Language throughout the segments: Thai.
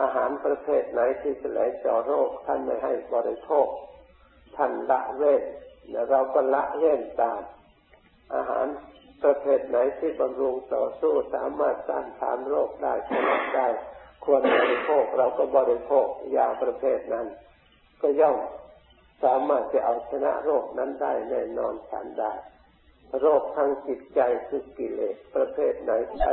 อาหารประเภทไหนที่จะไหลเจาะโรค ท่านไม่ให้บริโภค ท่านละเว้นเราก็ละเว้นตาม อาหารประเภทไหนที่บำรุงต่อสู้สามารถต้านทานโรคได้ชนะได้ ควรบริโภคเราก็บริโภคยาประเภทนั้น ก็ย่อมสามารถจะเอาชนะโรคนั้นได้แน่นอนฉันได้ โรคทางจิตใจคือกิเลสประเภทไหนใช้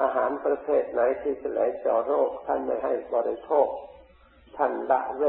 อาหารประเภทไหนที่จะไหลเจาะโรคท่านไม่ให้บริโภค ท่านละเว้